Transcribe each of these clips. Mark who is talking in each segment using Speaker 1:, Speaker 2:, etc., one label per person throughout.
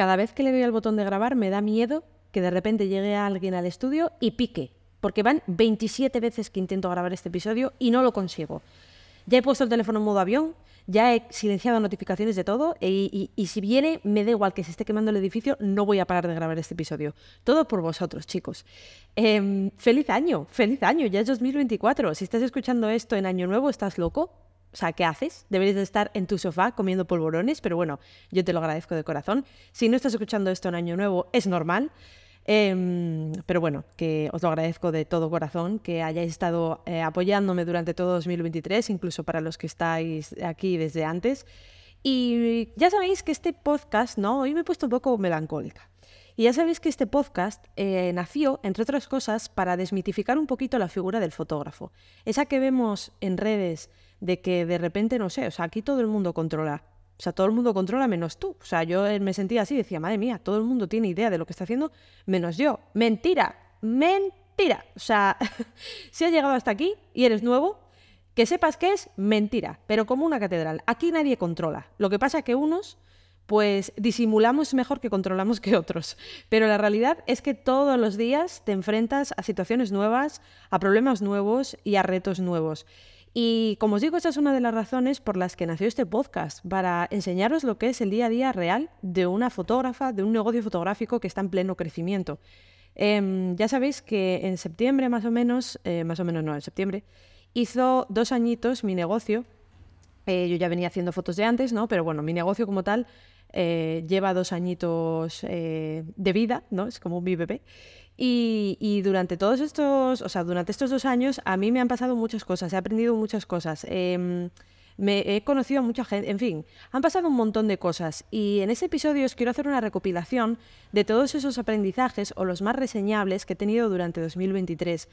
Speaker 1: cada vez que le doy al botón de grabar me da miedo que de repente llegue alguien al estudio y pique, porque van 27 veces que intento grabar este episodio y no lo consigo. Ya he puesto el teléfono en modo avión, ya he silenciado notificaciones de todo y, si viene, me da igual que se esté quemando el edificio, no voy a parar de grabar este episodio. Todo por vosotros, chicos. Em, feliz año, feliz año, ya es 2024. Si estás escuchando esto en Año Nuevo, ¿estás loco? O sea, ¿qué haces? Deberías de estar en tu sofá comiendo polvorones, pero bueno, yo te lo agradezco de corazón. Si no estás escuchando esto en Año Nuevo, es normal. Em, pero bueno, que os lo agradezco de todo corazón, que hayáis estado eh, apoyándome durante todo 2023, incluso para los que estáis aquí desde antes. Y ya sabéis que este podcast, ¿no? Hoy me he puesto un poco melancólica. Y ya sabéis que este podcast eh, nació, entre otras cosas, para desmitificar un poquito la figura del fotógrafo. Esa que vemos en redes de que de repente, no sé, o sea, aquí todo el mundo controla. O sea, todo el mundo controla menos tú. O sea, yo me sentía así, decía, madre mía, todo el mundo tiene idea de lo que está haciendo menos yo. Mentira, mentira. O sea, si has llegado hasta aquí y eres nuevo, que sepas que es mentira, pero como una catedral. Aquí nadie controla. Lo que pasa es que unos pues disimulamos mejor que controlamos que otros. Pero la realidad es que todos los días te enfrentas a situaciones nuevas, a problemas nuevos y a retos nuevos. Y como os digo, esa es una de las razones por las que nació este podcast, para enseñaros lo que es el día a día real de una fotógrafa, de un negocio fotográfico que está en pleno crecimiento. Em, ya sabéis que en septiembre más o menos, eh, más o menos no, en septiembre, hizo dos añitos mi negocio. Eh, yo ya venía haciendo fotos de antes, ¿no? Pero bueno, mi negocio como tal eh, lleva dos añitos de vida, ¿no? Es como mi bebé. Y, durante todos estos, o sea, durante estos dos años a mí me han pasado muchas cosas, he aprendido muchas cosas. Em, he conocido a mucha gente, en fin, han pasado un montón de cosas y en ese episodio os quiero hacer una recopilación de todos esos aprendizajes o los más reseñables que he tenido durante 2023.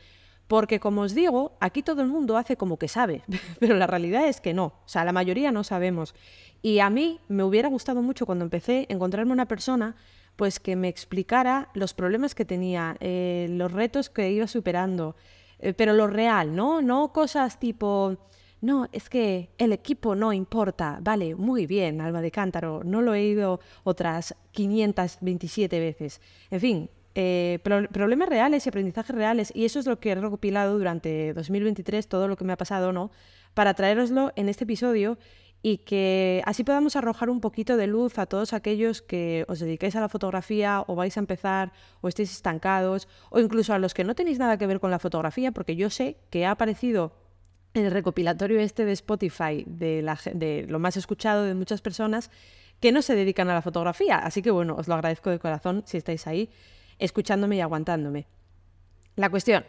Speaker 1: Porque como os digo, aquí todo el mundo hace como que sabe, pero la realidad es que no, o sea, la mayoría no sabemos. Y a mí me hubiera gustado mucho cuando empecé encontrarme una persona pues que me explicara los problemas que tenía, eh, los retos que iba superando, eh, pero lo real, ¿no? No cosas tipo, no, es que el equipo no importa, vale, muy bien, Alba de Cántaro, no lo he oído otras 527 veces. En fin, eh, problemas reales y aprendizajes reales, y eso es lo que he recopilado durante 2023, todo lo que me ha pasado, ¿no? Para traeroslo en este episodio y que así podamos arrojar un poquito de luz a todos aquellos que os dediquéis a la fotografía o vais a empezar o estéis estancados o incluso a los que no tenéis nada que ver con la fotografía, porque yo sé que ha aparecido el recopilatorio este de Spotify de, de lo más escuchado de muchas personas que no se dedican a la fotografía. Así que bueno, os lo agradezco de corazón si estáis ahí escuchándome y aguantándome. La cuestión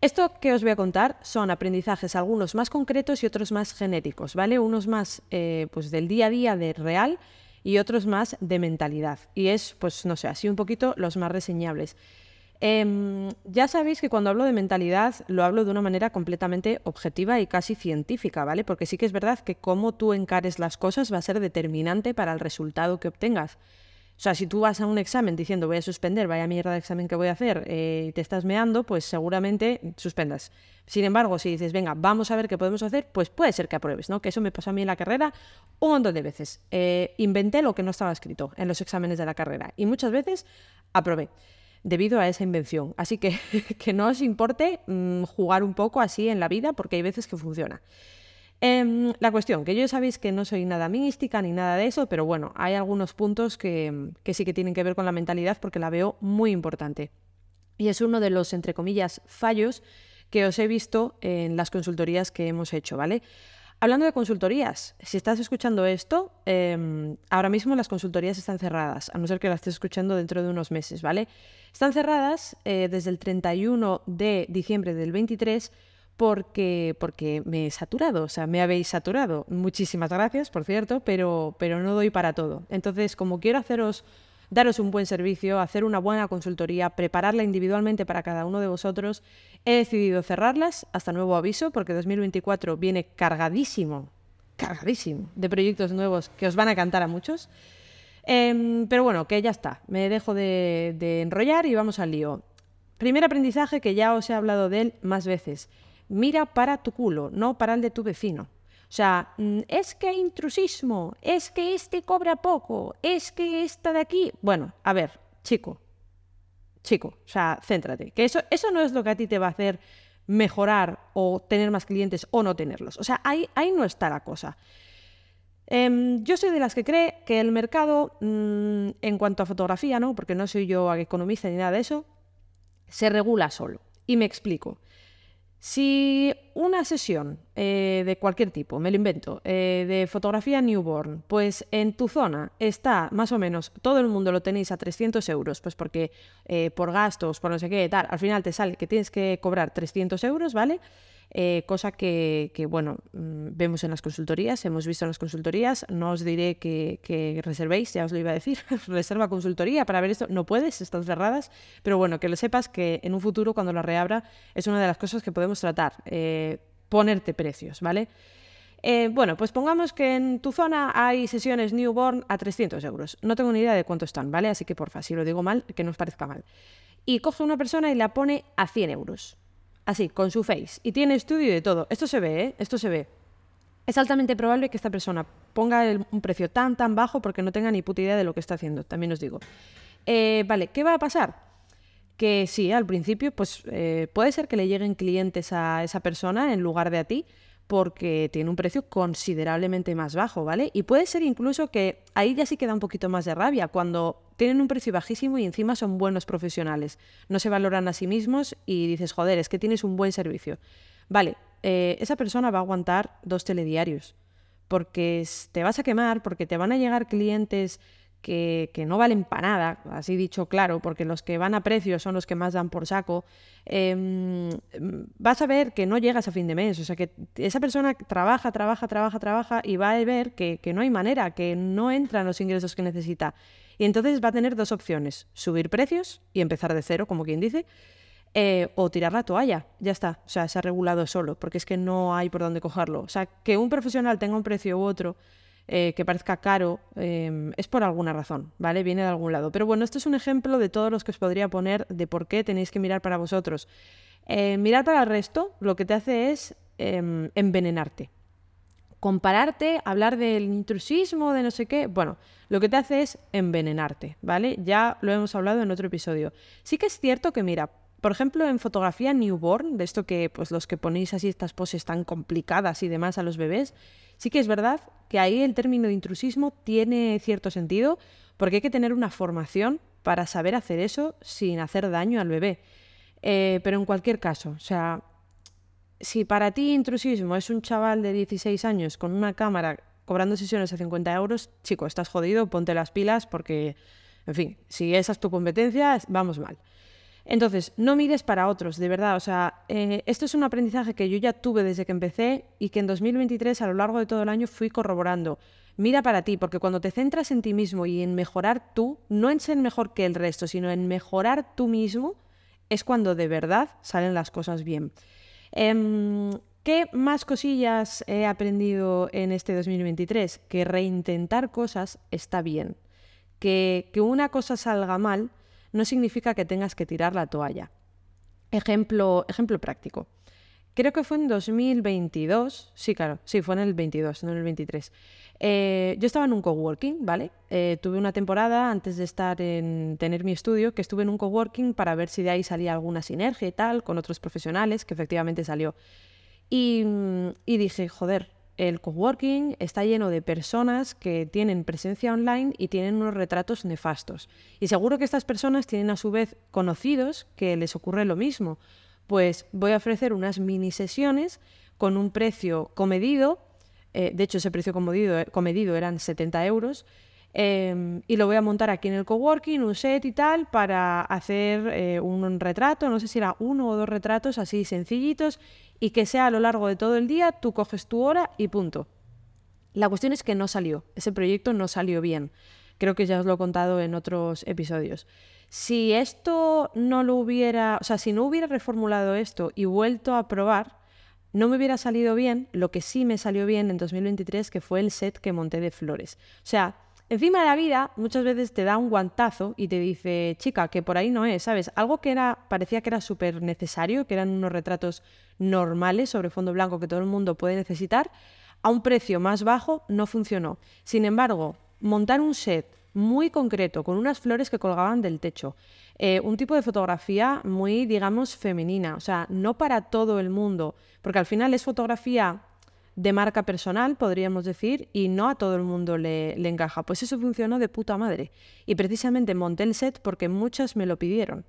Speaker 1: esto que os voy a contar son aprendizajes, algunos más concretos y otros más genéricos, ¿vale? Unos más eh, pues del día a día, de real, y otros más de mentalidad. Y es, pues no sé, así un poquito los más reseñables. Em, ya sabéis que cuando hablo de mentalidad lo hablo de una manera completamente objetiva y casi científica, ¿vale? Porque sí que es verdad que cómo tú encares las cosas va a ser determinante para el resultado que obtengas. O sea, si tú vas a un examen diciendo voy a suspender, vaya mierda de examen que voy a hacer eh, y te estás meando, pues seguramente suspendas. Sin embargo, si dices, venga, vamos a ver qué podemos hacer, pues puede ser que apruebes, ¿no? Que eso me pasó a mí en la carrera un montón de veces. Eh, inventé lo que no estaba escrito en los exámenes de la carrera y muchas veces aprobé debido a esa invención. Así que que no os importe mm, jugar un poco así en la vida porque hay veces que funciona. Em, la cuestión, que yo sabéis que no soy nada mística ni nada de eso, pero bueno, hay algunos puntos que, sí que tienen que ver con la mentalidad porque la veo muy importante. Y es uno de los, entre comillas, fallos que os he visto en las consultorías que hemos hecho, ¿vale? Hablando de consultorías, si estás escuchando esto, em, ahora mismo las consultorías están cerradas, a no ser que las estés escuchando dentro de unos meses, ¿vale? Están cerradas eh, desde el 31 de diciembre del 23 porque, porque me he saturado, o sea, me habéis saturado. Muchísimas gracias, por cierto, pero, pero no doy para todo. Entonces, como quiero haceros, daros un buen servicio, hacer una buena consultoría, prepararla individualmente para cada uno de vosotros, he decidido cerrarlas hasta nuevo aviso, porque 2024 viene cargadísimo, cargadísimo de proyectos nuevos que os van a cantar a muchos. Em, pero bueno, que ya está, me dejo de, de enrollar y vamos al lío. Primer aprendizaje que ya os he hablado de él más veces mira para tu culo, no para el de tu vecino. O sea, mm, es que intrusismo, es que este cobra poco, es que esta de aquí. Bueno, a ver, chico, chico, o sea, céntrate, que eso, eso no es lo que a ti te va a hacer mejorar o tener más clientes o no tenerlos. O sea, ahí, ahí no está la cosa. Em, yo soy de las que cree que el mercado, mm, en cuanto a fotografía, ¿no? porque no soy yo economista ni nada de eso, se regula solo. Y me explico. Si una sesión eh, de cualquier tipo, me lo invento, eh, de fotografía newborn, pues en tu zona está más o menos, todo el mundo lo tenéis a 300 euros, pues porque eh, por gastos, por no sé qué, tal, al final te sale que tienes que cobrar 300 euros, ¿vale? Eh, cosa que, bueno, mm, vemos en las consultorías, hemos visto en las consultorías, no os diré que, reservéis, ya os lo iba a decir, reserva consultoría para ver esto, no puedes, están cerradas, pero bueno, que lo sepas que en un futuro cuando la reabra es una de las cosas que podemos tratar, eh, ponerte precios, ¿vale? Eh, bueno, pues pongamos que en tu zona hay sesiones newborn a 300 euros. No tengo ni idea de cuánto están, ¿vale? Así que porfa, si lo digo mal, que no os parezca mal. Y coge una persona y la pone a 100 euros así, con su face, y tiene estudio de todo. Esto se ve, ¿eh? Esto se ve. Es altamente probable que esta persona ponga un precio tan, tan bajo porque no tenga ni puta idea de lo que está haciendo, también os digo. Eh, vale, ¿qué va a pasar? Que sí, al principio, pues eh, puede ser que le lleguen clientes a esa persona en lugar de a ti, porque tiene un precio considerablemente más bajo, ¿vale? Y puede ser incluso que ahí ya sí queda un poquito más de rabia, cuando tienen un precio bajísimo y encima son buenos profesionales, no se valoran a sí mismos y dices, joder, es que tienes un buen servicio. Vale, eh, esa persona va a aguantar dos telediarios, porque te vas a quemar, porque te van a llegar clientes que, no valen para nada, así dicho claro, porque los que van a precio son los que más dan por saco, em, vas a ver que no llegas a fin de mes. O sea, que esa persona trabaja, trabaja, trabaja, trabaja y va a ver que, no hay manera, que no entran los ingresos que necesita. Y entonces va a tener dos opciones, subir precios y empezar de cero, como quien dice, eh, o tirar la toalla, ya está, o sea, se ha regulado solo, porque es que no hay por dónde cogerlo. O sea, que un profesional tenga un precio u otro eh, que parezca caro, em, es por alguna razón, ¿vale? Viene de algún lado. Pero bueno, esto es un ejemplo de todos los que os podría poner de por qué tenéis que mirar para vosotros. Eh, mirar para el resto lo que te hace es em, envenenarte. Compararte, hablar del intrusismo, de no sé qué, bueno, lo que te hace es envenenarte, ¿vale? Ya lo hemos hablado en otro episodio. Sí que es cierto que, mira, por ejemplo, en fotografía newborn, de esto que pues los que ponéis así estas poses tan complicadas y demás a los bebés, Sí que es verdad que ahí el término de intrusismo tiene cierto sentido porque hay que tener una formación para saber hacer eso sin hacer daño al bebé. Eh, pero en cualquier caso, o sea, si para ti intrusismo es un chaval de 16 años con una cámara cobrando sesiones a 50 euros, chico, estás jodido, ponte las pilas porque, en fin, si esa es tu competencia, vamos mal. Entonces, no mires para otros, de verdad. O sea, eh, esto es un aprendizaje que yo ya tuve desde que empecé y que en 2023, a lo largo de todo el año, fui corroborando. Mira para ti, porque cuando te centras en ti mismo y en mejorar tú, no en ser mejor que el resto, sino en mejorar tú mismo, es cuando de verdad salen las cosas bien. Em, ¿Qué más cosillas he aprendido en este 2023? Que reintentar cosas está bien. Que, que una cosa salga mal no significa que tengas que tirar la toalla. Ejemplo, ejemplo práctico. Creo que fue en 2022, sí, claro, sí, fue en el 22, no en el 23. Eh, yo estaba en un coworking, ¿vale? Eh, tuve una temporada antes de estar en tener mi estudio que estuve en un coworking para ver si de ahí salía alguna sinergia y tal con otros profesionales, que efectivamente salió. Y, y dije, joder, el coworking está lleno de personas que tienen presencia online y tienen unos retratos nefastos. Y seguro que estas personas tienen a su vez conocidos que les ocurre lo mismo. Pues voy a ofrecer unas mini sesiones con un precio comedido, eh, de hecho ese precio comedido, comedido eran 70 euros, em, y lo voy a montar aquí en el coworking, un set y tal, para hacer eh, un retrato, no sé si era uno o dos retratos así sencillitos y que sea a lo largo de todo el día, tú coges tu hora y punto. La cuestión es que no salió, ese proyecto no salió bien. Creo que ya os lo he contado en otros episodios. Si esto no lo hubiera, o sea, si no hubiera reformulado esto y vuelto a probar, no me hubiera salido bien lo que sí me salió bien en 2023, que fue el set que monté de flores. O sea, Encima de la vida muchas veces te da un guantazo y te dice, chica, que por ahí no es, ¿sabes? Algo que era, parecía que era súper necesario, que eran unos retratos normales sobre fondo blanco que todo el mundo puede necesitar, a un precio más bajo no funcionó. Sin embargo, montar un set muy concreto, con unas flores que colgaban del techo, eh, un tipo de fotografía muy, digamos, femenina, o sea, no para todo el mundo, porque al final es fotografía de marca personal, podríamos decir, y no a todo el mundo le, encaja. Pues eso funcionó de puta madre. Y precisamente monté el set porque muchas me lo pidieron.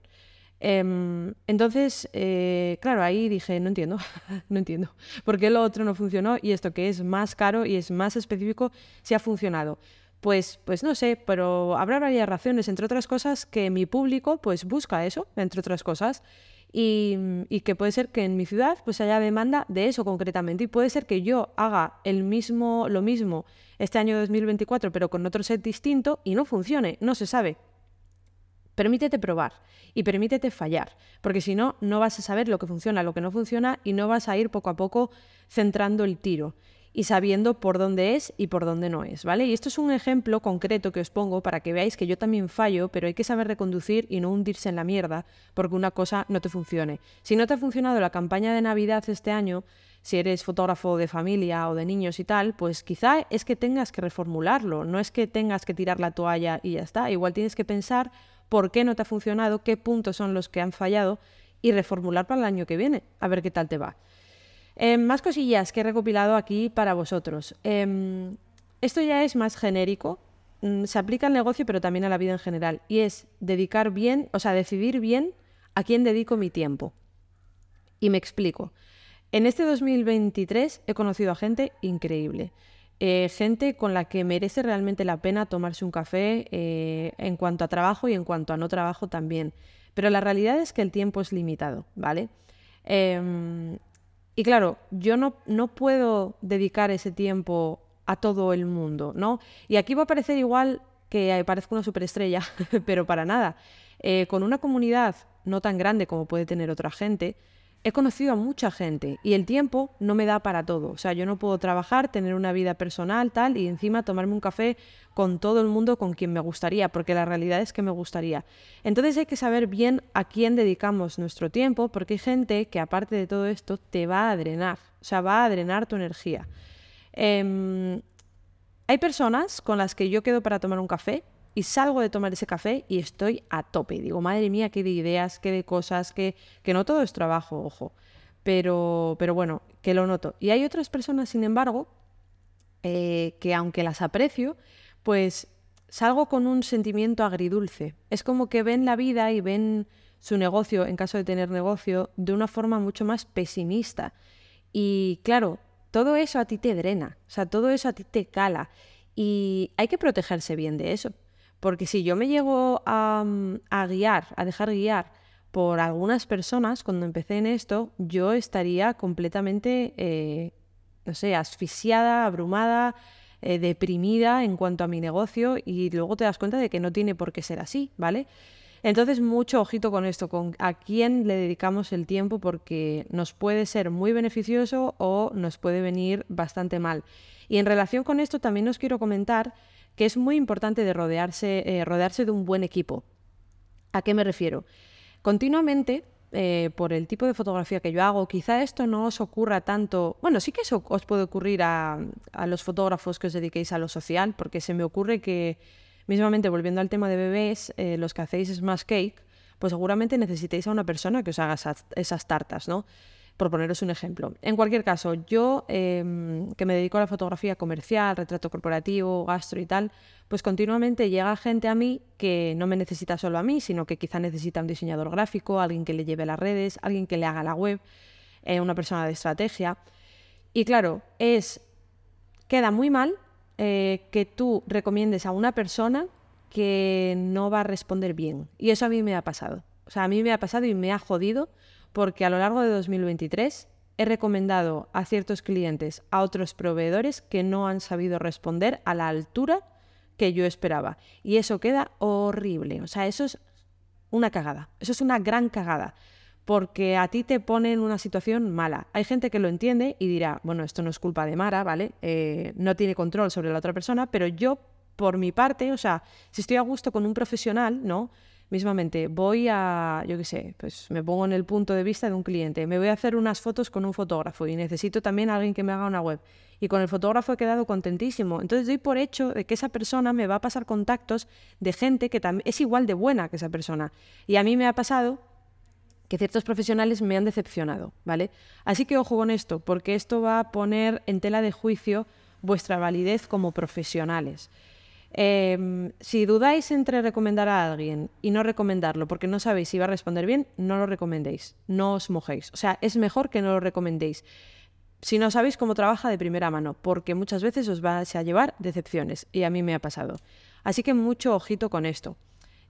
Speaker 1: Em, entonces, eh, claro, ahí dije, no entiendo, no entiendo, por qué lo otro no funcionó y esto que es más caro y es más específico, sí ha funcionado. Pues, pues no sé, pero habrá varias razones, entre otras cosas, que mi público pues busca eso, entre otras cosas y, que puede ser que en mi ciudad pues haya demanda de eso concretamente y puede ser que yo haga el mismo, lo mismo este año 2024 pero con otro set distinto y no funcione, no se sabe. Permítete probar y permítete fallar, porque si no, no vas a saber lo que funciona, lo que no funciona y no vas a ir poco a poco centrando el tiro y sabiendo por dónde es y por dónde no es, ¿vale? Y esto es un ejemplo concreto que os pongo para que veáis que yo también fallo, pero hay que saber reconducir y no hundirse en la mierda porque una cosa no te funcione. Si no te ha funcionado la campaña de Navidad este año, si eres fotógrafo de familia o de niños y tal, pues quizá es que tengas que reformularlo, no es que tengas que tirar la toalla y ya está, igual tienes que pensar por qué no te ha funcionado, qué puntos son los que han fallado y reformular para el año que viene, a ver qué tal te va. Em, más cosillas que he recopilado aquí para vosotros. Em, esto ya es más genérico, mm, se aplica al negocio, pero también a la vida en general. Y es dedicar bien, o sea, decidir bien a quién dedico mi tiempo. Y me explico. En este 2023 he conocido a gente increíble. Eh, gente con la que merece realmente la pena tomarse un café eh, en cuanto a trabajo y en cuanto a no trabajo también. Pero la realidad es que el tiempo es limitado, ¿vale? Em, y claro, yo no, no puedo dedicar ese tiempo a todo el mundo, ¿no? Y aquí va a parecer igual que parezco una superestrella, pero para nada. Eh, con una comunidad no tan grande como puede tener otra gente, he conocido a mucha gente y el tiempo no me da para todo. O sea, yo no puedo trabajar, tener una vida personal, tal, y encima tomarme un café con todo el mundo con quien me gustaría, porque la realidad es que me gustaría. Entonces hay que saber bien a quién dedicamos nuestro tiempo, porque hay gente que aparte de todo esto te va a drenar, o sea, va a drenar tu energía. Em, hay personas con las que yo quedo para tomar un café y salgo de tomar ese café y estoy a tope. Digo, madre mía, qué de ideas, qué de cosas, que, que no todo es trabajo, ojo. Pero, pero bueno, que lo noto. Y hay otras personas, sin embargo, eh, que aunque las aprecio, pues salgo con un sentimiento agridulce. Es como que ven la vida y ven su negocio, en caso de tener negocio, de una forma mucho más pesimista. Y claro, todo eso a ti te drena, o sea, todo eso a ti te cala. Y hay que protegerse bien de eso. Porque si yo me llego a, guiar, a dejar guiar por algunas personas cuando empecé en esto, yo estaría completamente, eh, no sé, asfixiada, abrumada, eh, deprimida en cuanto a mi negocio y luego te das cuenta de que no tiene por qué ser así, ¿vale? Entonces, mucho ojito con esto, con a quién le dedicamos el tiempo, porque nos puede ser muy beneficioso o nos puede venir bastante mal. Y en relación con esto, también os quiero comentar que es muy importante de rodearse, eh, rodearse de un buen equipo. ¿A qué me refiero? Continuamente, eh, por el tipo de fotografía que yo hago, quizá esto no os ocurra tanto, bueno, sí que eso os puede ocurrir a, los fotógrafos que os dediquéis a lo social, porque se me ocurre que, mismamente volviendo al tema de bebés, eh, los que hacéis Smash Cake, pues seguramente necesitéis a una persona que os haga esas, esas tartas, ¿no? Por poneros un ejemplo. En cualquier caso, yo em, que me dedico a la fotografía comercial, retrato corporativo, gastro y tal, pues continuamente llega gente a mí que no me necesita solo a mí, sino que quizá necesita un diseñador gráfico, alguien que le lleve las redes, alguien que le haga la web, eh, una persona de estrategia. Y claro, es queda muy mal eh, que tú recomiendes a una persona que no va a responder bien. Y eso a mí me ha pasado. O sea, a mí me ha pasado y me ha jodido porque a lo largo de 2023 he recomendado a ciertos clientes a otros proveedores que no han sabido responder a la altura que yo esperaba. Y eso queda horrible. O sea, eso es una cagada. Eso es una gran cagada. Porque a ti te pone en una situación mala. Hay gente que lo entiende y dirá, bueno, esto no es culpa de Mara, ¿vale? Eh, no tiene control sobre la otra persona, pero yo, por mi parte, o sea, si estoy a gusto con un profesional, ¿no? Mismamente, voy a, yo qué sé, pues me pongo en el punto de vista de un cliente, me voy a hacer unas fotos con un fotógrafo y necesito también a alguien que me haga una web. Y con el fotógrafo he quedado contentísimo. Entonces doy por hecho de que esa persona me va a pasar contactos de gente que es igual de buena que esa persona. Y a mí me ha pasado que ciertos profesionales me han decepcionado, ¿vale? Así que ojo con esto, porque esto va a poner en tela de juicio vuestra validez como profesionales. Em, si dudáis entre recomendar a alguien y no recomendarlo porque no sabéis si va a responder bien, no lo recomendéis, no os mojéis. O sea, es mejor que no lo recomendéis si no sabéis cómo trabaja de primera mano, porque muchas veces os vais a llevar decepciones y a mí me ha pasado. Así que mucho ojito con esto.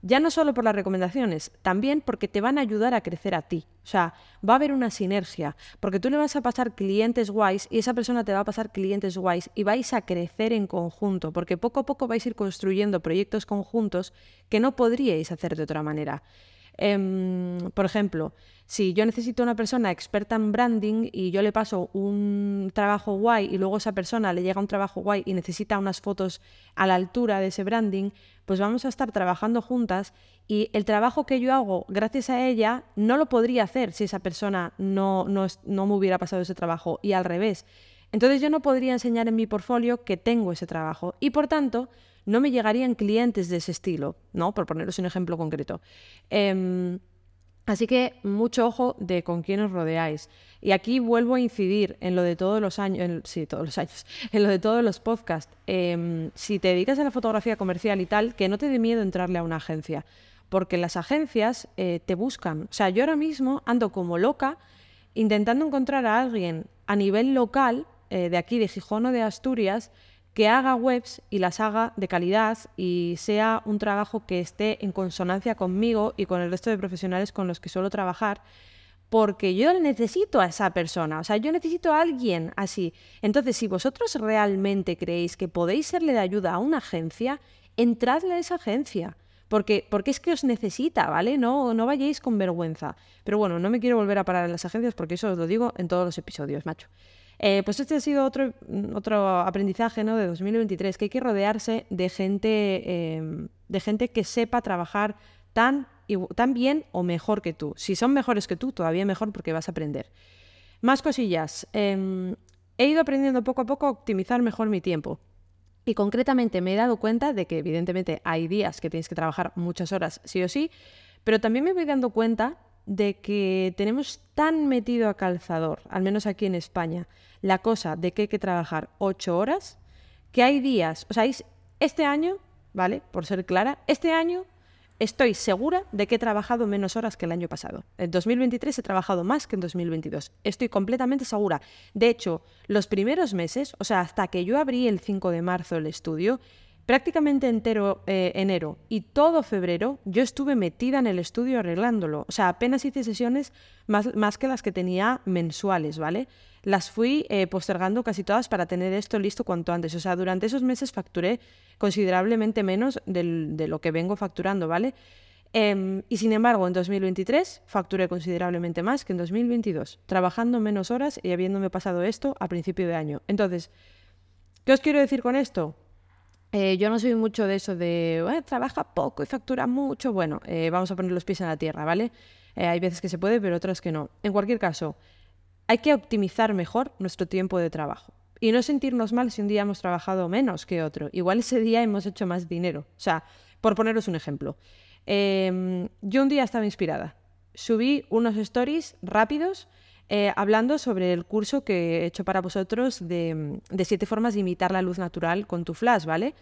Speaker 1: Ya no solo por las recomendaciones, también porque te van a ayudar a crecer a ti. O sea, va a haber una sinergia, porque tú le vas a pasar clientes guays y esa persona te va a pasar clientes guays y vais a crecer en conjunto, porque poco a poco vais a ir construyendo proyectos conjuntos que no podríais hacer de otra manera. Em, por ejemplo, si yo necesito una persona experta en branding y yo le paso un trabajo guay y luego esa persona le llega un trabajo guay y necesita unas fotos a la altura de ese branding, pues vamos a estar trabajando juntas y el trabajo que yo hago gracias a ella no lo podría hacer si esa persona no, no, no me hubiera pasado ese trabajo y al revés. Entonces yo no podría enseñar en mi portfolio que tengo ese trabajo y por tanto no me llegarían clientes de ese estilo, ¿no? Por poneros un ejemplo concreto. Em, Así que mucho ojo de con quién os rodeáis. Y aquí vuelvo a incidir en lo de todos los años, sí, todos los años, en lo de todos los podcasts. Em, si te dedicas a la fotografía comercial y tal, que no te dé miedo entrarle a una agencia, porque las agencias eh, te buscan. O sea, yo ahora mismo ando como loca intentando encontrar a alguien a nivel local, eh, de aquí, de Gijón o de Asturias, que haga webs y las haga de calidad y sea un trabajo que esté en consonancia conmigo y con el resto de profesionales con los que suelo trabajar, porque yo necesito a esa persona, o sea, yo necesito a alguien así. Entonces, si vosotros realmente creéis que podéis serle de ayuda a una agencia, entradle a esa agencia. Porque, porque es que os necesita, ¿vale? No, no vayáis con vergüenza. Pero bueno, no me quiero volver a parar en las agencias porque eso os lo digo en todos los episodios, macho. Eh, pues este ha sido otro, mm, otro aprendizaje ¿no? de 2023, que hay que rodearse de gente, em, de gente que sepa trabajar tan, tan bien o mejor que tú. Si son mejores que tú, todavía mejor porque vas a aprender. Más cosillas. Em, he ido aprendiendo poco a poco a optimizar mejor mi tiempo. Y concretamente me he dado cuenta de que evidentemente hay días que tienes que trabajar muchas horas sí o sí, pero también me voy dando cuenta de que tenemos tan metido a calzador, al menos aquí en España, la cosa de que hay que trabajar ocho horas, que hay días, o sea, este año, ¿vale? Por ser clara, este año estoy segura de que he trabajado menos horas que el año pasado. En 2023 he trabajado más que en 2022. Estoy completamente segura. De hecho, los primeros meses, o sea, hasta que yo abrí el 5 de marzo el estudio, prácticamente entero eh, enero y todo febrero yo estuve metida en el estudio arreglándolo. O sea, apenas hice sesiones más, más que las que tenía mensuales, ¿vale? Las fui eh, postergando casi todas para tener esto listo cuanto antes. O sea, durante esos meses facturé considerablemente menos de lo que vengo facturando, ¿vale? Em, y sin embargo, en 2023 facturé considerablemente más que en 2022, trabajando menos horas y habiéndome pasado esto a principio de año. Entonces, ¿qué os quiero decir con esto? Eh, yo no soy mucho de eso de trabaja poco y factura mucho. Bueno, eh, vamos a poner los pies en la tierra, ¿vale? Eh, hay veces que se puede, pero otras que no. En cualquier caso, hay que optimizar mejor nuestro tiempo de trabajo. Y no sentirnos mal si un día hemos trabajado menos que otro. Igual ese día hemos hecho más dinero. O sea, por poneros un ejemplo. Em, yo un día estaba inspirada. Subí unos stories rápidos eh, hablando sobre el curso que he hecho para vosotros de, siete formas de imitar la luz natural con tu flash, ¿vale?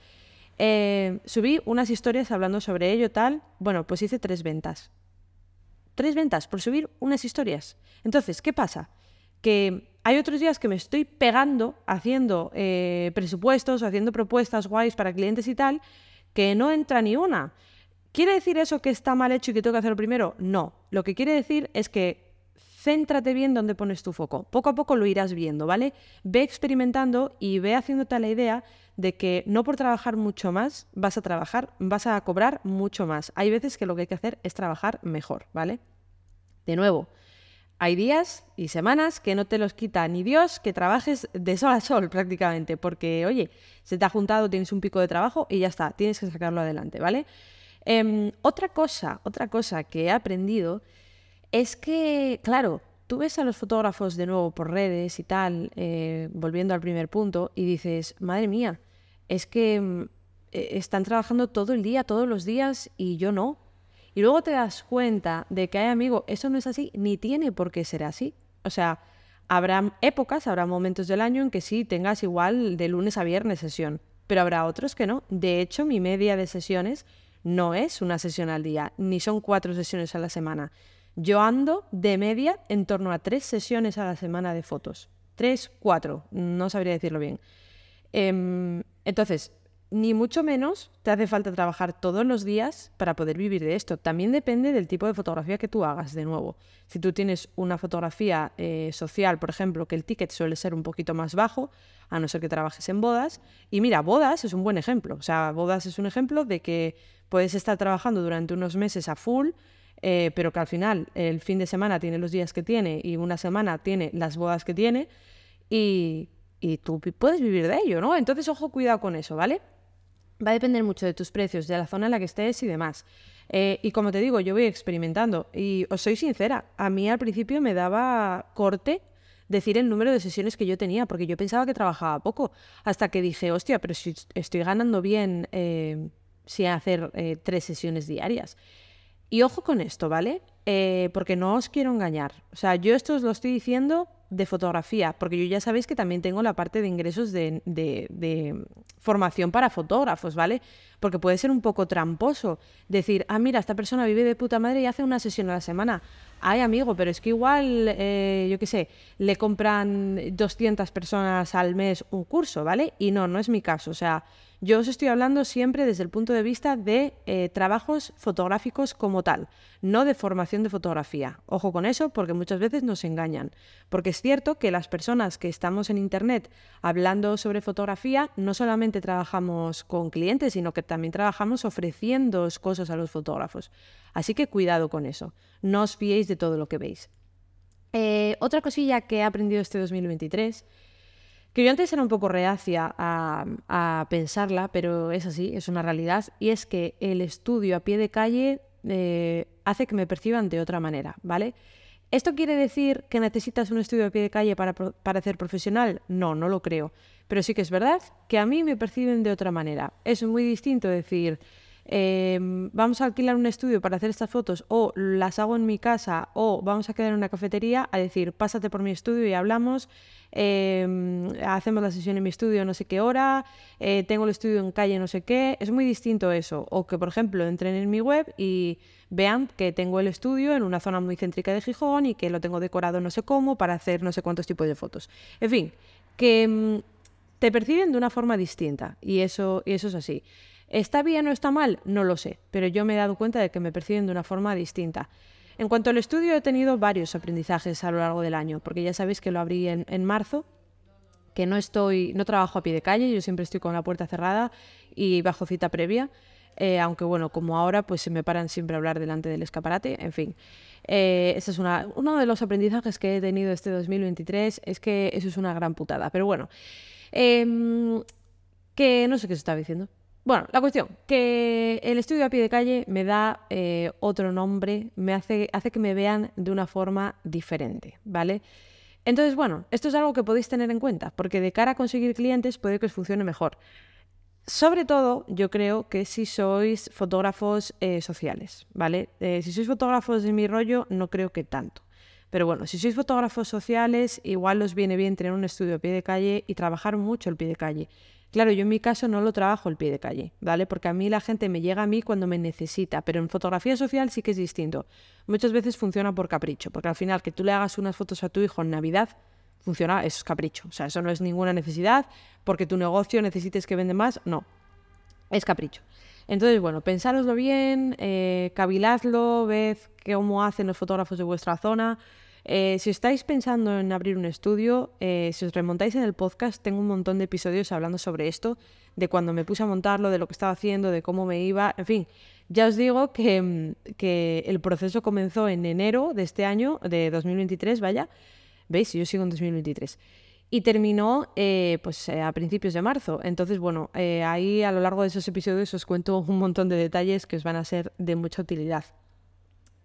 Speaker 1: Eh, subí unas historias hablando sobre ello, tal. Bueno, pues hice tres ventas. Tres ventas por subir unas historias. Entonces, ¿qué pasa? Que hay otros días que me estoy pegando haciendo eh, presupuestos, haciendo propuestas guays para clientes y tal, que no entra ni una. ¿Quiere decir eso que está mal hecho y que tengo que hacerlo primero? No. Lo que quiere decir es que céntrate bien donde pones tu foco. Poco a poco lo irás viendo, ¿vale? Ve experimentando y ve haciéndote la idea de que no por trabajar mucho más vas a trabajar, vas a cobrar mucho más. Hay veces que lo que hay que hacer es trabajar mejor, ¿vale? De nuevo, hay días y semanas que no te los quita ni Dios que trabajes de sol a sol prácticamente, porque oye, se te ha juntado, tienes un pico de trabajo y ya está, tienes que sacarlo adelante, ¿vale? Em, otra cosa, otra cosa que he aprendido es que, claro, tú ves a los fotógrafos de nuevo por redes y tal, eh, volviendo al primer punto, y dices, madre mía, es que mm, e, están trabajando todo el día, todos los días, y yo no. Y luego te das cuenta de que, hay amigo, eso no es así, ni tiene por qué ser así. O sea, habrá épocas, habrá momentos del año en que sí tengas igual de lunes a viernes sesión, pero habrá otros que no. De hecho, mi media de sesiones no es una sesión al día, ni son cuatro sesiones a la semana. Yo ando de media en torno a tres sesiones a la semana de fotos. Tres, cuatro, no sabría decirlo bien. Em, entonces, ni mucho menos te hace falta trabajar todos los días para poder vivir de esto. También depende del tipo de fotografía que tú hagas, de nuevo. Si tú tienes una fotografía eh, social, por ejemplo, que el ticket suele ser un poquito más bajo, a no ser que trabajes en bodas. Y mira, bodas es un buen ejemplo. O sea, bodas es un ejemplo de que puedes estar trabajando durante unos meses a full, eh, pero que al final el fin de semana tiene los días que tiene y una semana tiene las bodas que tiene y, y tú puedes vivir de ello, ¿no? Entonces, ojo, cuidado con eso, ¿vale? Va a depender mucho de tus precios, de la zona en la que estés y demás. Eh, y como te digo, yo voy experimentando. Y os soy sincera, a mí al principio me daba corte decir el número de sesiones que yo tenía, porque yo pensaba que trabajaba poco, hasta que dije, hostia, pero si estoy ganando bien eh, si hacer eh, tres sesiones diarias. Y ojo con esto, ¿vale? porque no os quiero engañar. O sea, yo esto os lo estoy diciendo de fotografía, porque yo ya sabéis que también tengo la parte de ingresos de, de, formación para fotógrafos, ¿vale? Porque puede ser un poco tramposo decir, ah, mira, esta persona vive de puta madre y hace una sesión a la semana. Ay, amigo, pero es que igual, eh, yo qué sé, le compran 200 personas al mes un curso, ¿vale? Y no, no es mi caso. O sea, yo os estoy hablando siempre desde el punto de vista de eh, trabajos fotográficos como tal, no de formación de fotografía. Ojo con eso porque muchas veces nos engañan. Porque es cierto que las personas que estamos en Internet hablando sobre fotografía no solamente trabajamos con clientes, sino que también trabajamos ofreciendo cosas a los fotógrafos. Así que cuidado con eso. No os fiéis de todo lo que veis. Eh, otra cosilla que he aprendido este 2023 que yo antes era un poco reacia a, pensarla, pero es así, es una realidad, y es que el estudio a pie de calle eh, hace que me perciban de otra manera, ¿vale? ¿Esto quiere decir que necesitas un estudio a pie de calle para, para ser profesional? No, no lo creo. Pero sí que es verdad que a mí me perciben de otra manera. Es muy distinto decir, Em, vamos a alquilar un estudio para hacer estas fotos o las hago en mi casa o vamos a quedar en una cafetería a decir, pásate por mi estudio y hablamos, em, hacemos la sesión en mi estudio no sé qué hora, eh, tengo el estudio en calle no sé qué, es muy distinto eso. O que, por ejemplo, entren en mi web y vean que tengo el estudio en una zona muy céntrica de Gijón y que lo tengo decorado no sé cómo para hacer no sé cuántos tipos de fotos. En fin, que em, te perciben de una forma distinta y eso, y eso es así. ¿Está bien o está mal? No lo sé, pero yo me he dado cuenta de que me perciben de una forma distinta. En cuanto al estudio, he tenido varios aprendizajes a lo largo del año, porque ya sabéis que lo abrí en, marzo, que no estoy, no trabajo a pie de calle, yo siempre estoy con la puerta cerrada y bajo cita previa. Eh, aunque bueno, como ahora, pues se me paran siempre a hablar delante del escaparate, en fin. Eh, ese es una, uno de los aprendizajes que he tenido este 2023, es que eso es una gran putada. Pero bueno, em, que no sé qué se estaba diciendo. Bueno, la cuestión, que el estudio a pie de calle me da eh, otro nombre, me hace, hace que me vean de una forma diferente, ¿vale? Entonces, bueno, esto es algo que podéis tener en cuenta, porque de cara a conseguir clientes puede que os funcione mejor. Sobre todo, yo creo que si sois fotógrafos eh, sociales, ¿vale? Eh, si sois fotógrafos de mi rollo, no creo que tanto. Pero bueno, si sois fotógrafos sociales, igual os viene bien tener un estudio a pie de calle y trabajar mucho el pie de calle. Claro, yo en mi caso no lo trabajo el pie de calle, ¿vale? Porque a mí la gente me llega a mí cuando me necesita, pero en fotografía social sí que es distinto. Muchas veces funciona por capricho, porque al final que tú le hagas unas fotos a tu hijo en Navidad, funciona, eso es capricho. O sea, eso no es ninguna necesidad, porque tu negocio necesites que vende más, no. Es capricho. Entonces, bueno, pensároslo bien, eh, caviladlo, ved cómo hacen los fotógrafos de vuestra zona, eh, si estáis pensando en abrir un estudio, eh, si os remontáis en el podcast, tengo un montón de episodios hablando sobre esto, de cuando me puse a montarlo, de lo que estaba haciendo, de cómo me iba, en fin. Ya os digo que, mm, que el proceso comenzó en enero de este año, de 2023, vaya. ¿Veis? Yo sigo en 2023. y terminó eh, pues a principios de marzo. Entonces, bueno, ahí a lo largo de esos episodios os cuento un montón de detalles que os van a ser de mucha utilidad.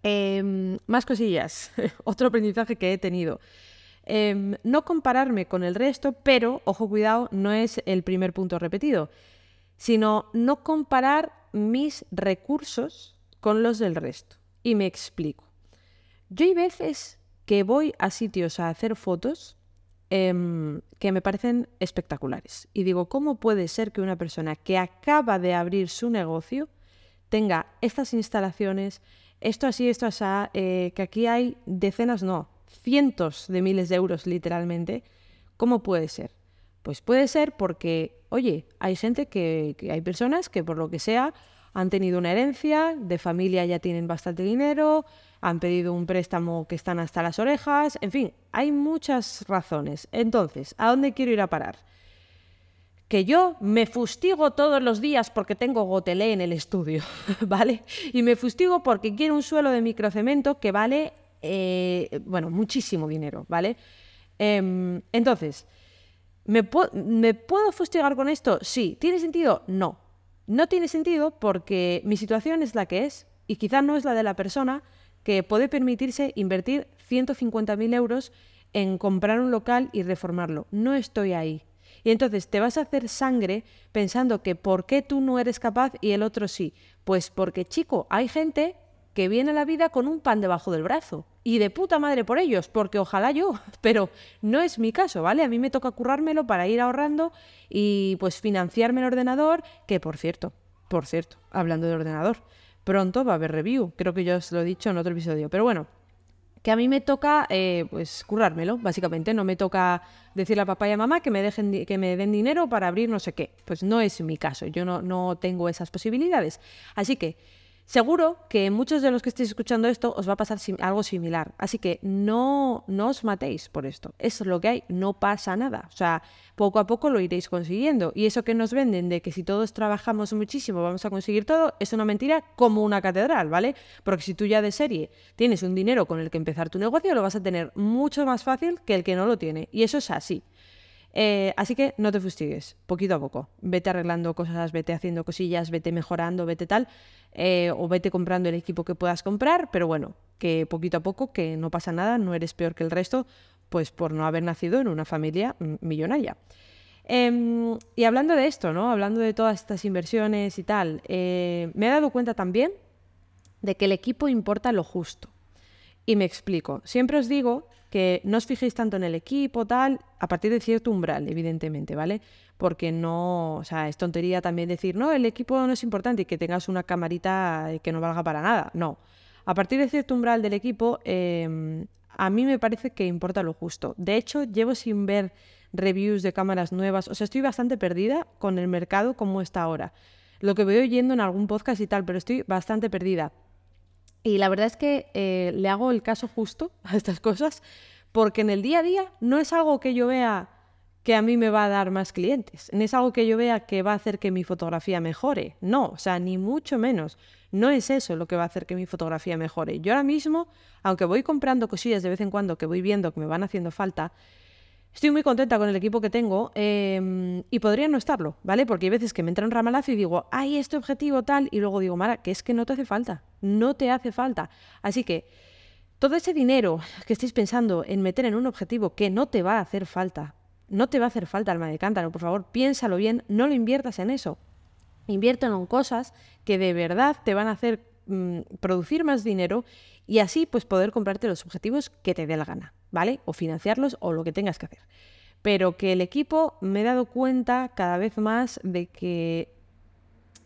Speaker 1: Em, más cosillas, otro aprendizaje que he tenido. Em, no compararme con el resto, pero, ojo cuidado, no es el primer punto repetido, sino no comparar mis recursos con los del resto. Y me explico. Yo hay veces que voy a sitios a hacer fotos em, que me parecen espectaculares. Y digo, ¿cómo puede ser que una persona que acaba de abrir su negocio tenga estas instalaciones, esto así, esto así, eh, que aquí hay decenas, no, cientos de miles de euros literalmente, ¿cómo puede ser? Pues puede ser porque, oye, hay gente que, hay personas que por lo que sea han tenido una herencia, de familia ya tienen bastante dinero, han pedido un préstamo que están hasta las orejas, en fin, hay muchas razones. Entonces, ¿a dónde quiero ir a parar? Que yo me fustigo todos los días porque tengo gotelé en el estudio, ¿vale? Y me fustigo porque quiero un suelo de microcemento que vale, eh, bueno, muchísimo dinero, ¿vale? Em, entonces, ¿me, ¿me puedo fustigar con esto? Sí. ¿Tiene sentido? No. No tiene sentido porque mi situación es la que es y quizá no es la de la persona que puede permitirse invertir 150.000 euros en comprar un local y reformarlo. No estoy ahí. Y entonces te vas a hacer sangre pensando que por qué tú no eres capaz y el otro sí. Pues porque, chico, hay gente que viene a la vida con un pan debajo del brazo. Y de puta madre por ellos, porque ojalá yo, pero no es mi caso, ¿vale? A mí me toca currármelo para ir ahorrando y pues financiarme el ordenador, que por cierto, por cierto, hablando de ordenador, pronto va a haber review, creo que yo os lo he dicho en otro episodio, pero bueno, que a mí me toca eh, pues currármelo, básicamente. No me toca decirle a papá y a mamá que me, dejen, que me den dinero para abrir no sé qué. Pues no es mi caso, yo no, no tengo esas posibilidades. Así que Seguro que muchos de los que estéis escuchando esto os va a pasar algo similar. Así que no, no os matéis por esto. Eso es lo que hay, no pasa nada. O sea, poco a poco lo iréis consiguiendo. Y eso que nos venden de que si todos trabajamos muchísimo vamos a conseguir todo, es una mentira como una catedral, ¿vale? Porque si tú ya de serie tienes un dinero con el que empezar tu negocio, lo vas a tener mucho más fácil que el que no lo tiene. Y eso es así. Eh, así que no te fustigues, poquito a poco. Vete arreglando cosas, vete haciendo cosillas, vete mejorando, vete tal, eh, o vete comprando el equipo que puedas comprar, pero bueno, que poquito a poco, que no pasa nada, no eres peor que el resto, pues por no haber nacido en una familia millonaria. Em, y hablando de esto, ¿no? Hablando de todas estas inversiones y tal, eh, me he dado cuenta también de que el equipo importa lo justo. Y me explico. Siempre os digo que no os fijéis tanto en el equipo, tal, a partir de cierto umbral, evidentemente, ¿vale? Porque no, o sea, es tontería también decir, no, el equipo no es importante y que tengas una camarita que no valga para nada. No. A partir de cierto umbral del equipo, em, a mí me parece que importa lo justo. De hecho, llevo sin ver reviews de cámaras nuevas, o sea, estoy bastante perdida con el mercado como está ahora. Lo que voy oyendo en algún podcast y tal, pero estoy bastante perdida. Y la verdad es que eh, le hago el caso justo a estas cosas porque en el día a día no es algo que yo vea que a mí me va a dar más clientes, no es algo que yo vea que va a hacer que mi fotografía mejore, no, o sea, ni mucho menos, no es eso lo que va a hacer que mi fotografía mejore. Yo ahora mismo, aunque voy comprando cosillas de vez en cuando que voy viendo que me van haciendo falta, Estoy muy contenta con el equipo que tengo em, y podría no estarlo, ¿vale? Porque hay veces que me entra un ramalazo y digo, ay, este objetivo tal, y luego digo, Mara, que es que no te hace falta, no te hace falta. Así que todo ese dinero que estéis pensando en meter en un objetivo que no te va a hacer falta, no te va a hacer falta, alma de cántaro, por favor, piénsalo bien, no lo inviertas en eso. Inviértelo en cosas que de verdad te van a hacer mm, producir más dinero y así pues poder comprarte los objetivos que te dé la gana. ¿vale? O financiarlos o lo que tengas que hacer. Pero que el equipo me he dado cuenta cada vez más de que,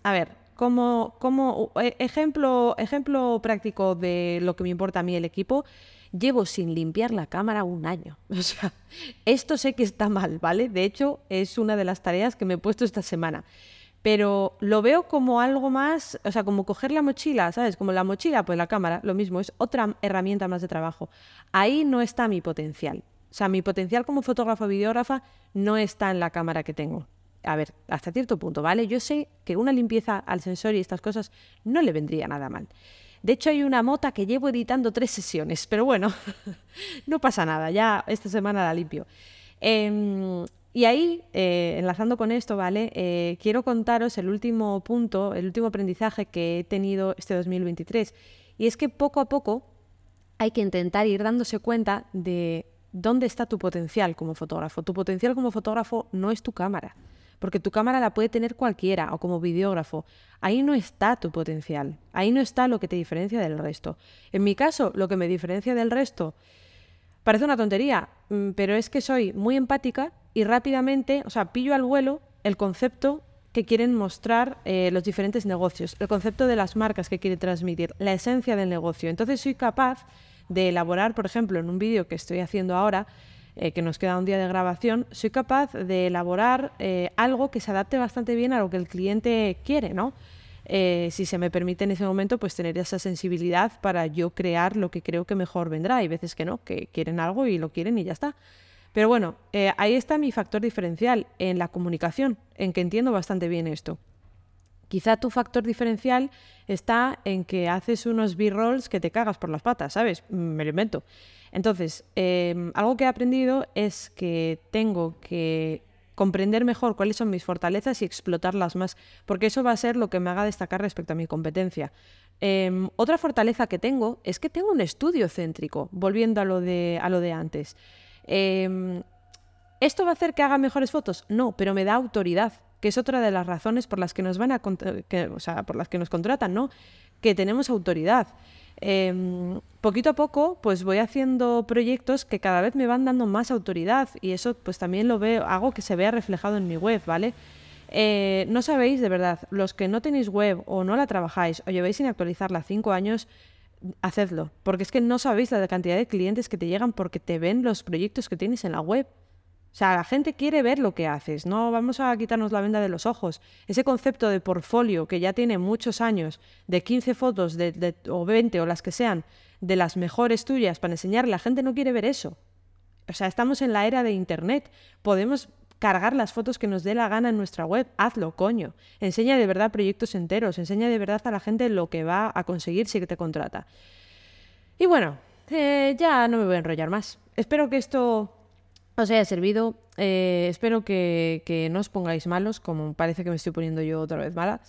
Speaker 1: a ver, como, como e, ejemplo, ejemplo práctico de lo que me importa a mí el equipo, llevo sin limpiar la cámara un año. O sea, esto sé que está mal, ¿vale? De hecho, es una de las tareas que me he puesto esta semana pero lo veo como algo más, o sea, como coger la mochila, ¿sabes? Como la mochila, pues la cámara, lo mismo, es otra herramienta más de trabajo. Ahí no está mi potencial. O sea, mi potencial como fotógrafo o videógrafa no está en la cámara que tengo. A ver, hasta cierto punto, ¿vale? Yo sé que una limpieza al sensor y estas cosas no le vendría nada mal. De hecho, hay una mota que llevo editando tres sesiones, pero bueno, no pasa nada, ya esta semana la limpio. Em, y ahí, eh, enlazando con esto, ¿vale? Eh, quiero contaros el último punto, el último aprendizaje que he tenido este 2023. Y es que poco a poco hay que intentar ir dándose cuenta de dónde está tu potencial como fotógrafo. Tu potencial como fotógrafo no es tu cámara, porque tu cámara la puede tener cualquiera o como videógrafo. Ahí no está tu potencial, ahí no está lo que te diferencia del resto. En mi caso, lo que me diferencia del resto parece una tontería, mm, pero es que soy muy empática y rápidamente, o sea, pillo al vuelo el concepto que quieren mostrar eh, los diferentes negocios, el concepto de las marcas que quiere transmitir, la esencia del negocio. Entonces soy capaz de elaborar, por ejemplo, en un vídeo que estoy haciendo ahora, eh, que nos queda un día de grabación, soy capaz de elaborar eh, algo que se adapte bastante bien a lo que el cliente quiere, ¿no? Si se me permite en ese momento, pues tener esa sensibilidad para yo crear lo que creo que mejor vendrá. Hay veces que no, que quieren algo y lo quieren y ya está. Pero bueno, ahí está mi factor diferencial en la comunicación, en que entiendo bastante bien esto. Quizá tu factor diferencial está en que haces unos B-rolls que te cagas por las patas, ¿sabes? Me lo invento. Entonces, em, algo que he aprendido es que tengo que comprender mejor cuáles son mis fortalezas y explotarlas más, porque eso va a ser lo que me haga destacar respecto a mi competencia. Em, otra fortaleza que tengo es que tengo un estudio céntrico, volviendo a lo de, a lo de antes. Em, ¿Esto va a hacer que haga mejores fotos? No, pero me da autoridad que es otra de las razones por las que nos van a o sea, por las que nos contratan, ¿no? Que tenemos autoridad. Em, poquito a poco, pues voy haciendo proyectos que cada vez me van dando más autoridad y eso, pues también lo veo, hago que se vea reflejado en mi web, ¿vale? Eh, no sabéis, de verdad, los que no tenéis web o no la trabajáis o lleváis sin actualizarla cinco años, hacedlo, porque es que no sabéis la cantidad de clientes que te llegan porque te ven los proyectos que tienes en la web. O sea, la gente quiere ver lo que haces, no vamos a quitarnos la venda de los ojos. Ese concepto de portfolio que ya tiene muchos años, de 15 fotos de, o 20 o las que sean, de las mejores tuyas para enseñar, la gente no quiere ver eso. O sea, estamos en la era de Internet, podemos cargar las fotos que nos dé la gana en nuestra web, hazlo, coño. Enseña de verdad proyectos enteros, enseña de verdad a la gente lo que va a conseguir si te contrata. Y bueno, eh, ya no me voy a enrollar más. Espero que esto os haya servido. Eh, espero que, no os pongáis malos, como parece que me estoy poniendo yo otra vez mala,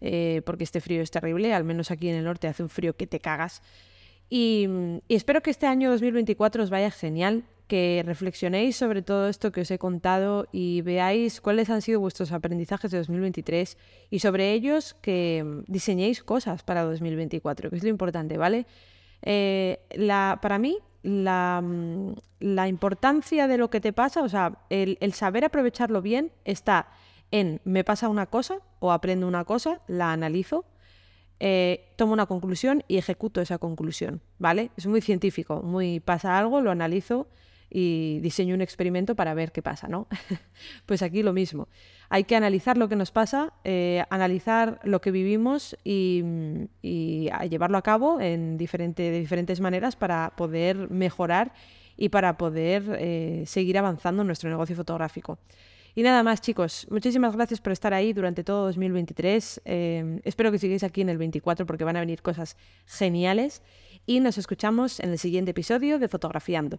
Speaker 1: eh, porque este frío es terrible, al menos aquí en el norte hace un frío que te cagas. Y, espero que este año 2024 os vaya genial, que reflexionéis sobre todo esto que os he contado y veáis cuáles han sido vuestros aprendizajes de 2023 y sobre ellos que diseñéis cosas para 2024, que es lo importante, ¿vale? Eh, la, para mí, Mm, la, importancia de lo que te pasa, o sea, el, saber aprovecharlo bien está en me pasa una cosa o aprendo una cosa, la analizo, eh, tomo una conclusión y ejecuto esa conclusión, ¿vale? Es muy científico, muy pasa algo, lo analizo y diseño un experimento para ver qué pasa, ¿no? pues aquí lo mismo. Hay que analizar lo que nos pasa, eh, analizar lo que vivimos y, llevarlo a cabo en de diferentes maneras para poder mejorar y para poder eh, seguir avanzando en nuestro negocio fotográfico. Y nada más, chicos. Muchísimas gracias por estar ahí durante todo 2023. Eh, espero que sigáis aquí en el 24 porque van a venir cosas geniales. Y nos escuchamos en el siguiente episodio de Fotografiando.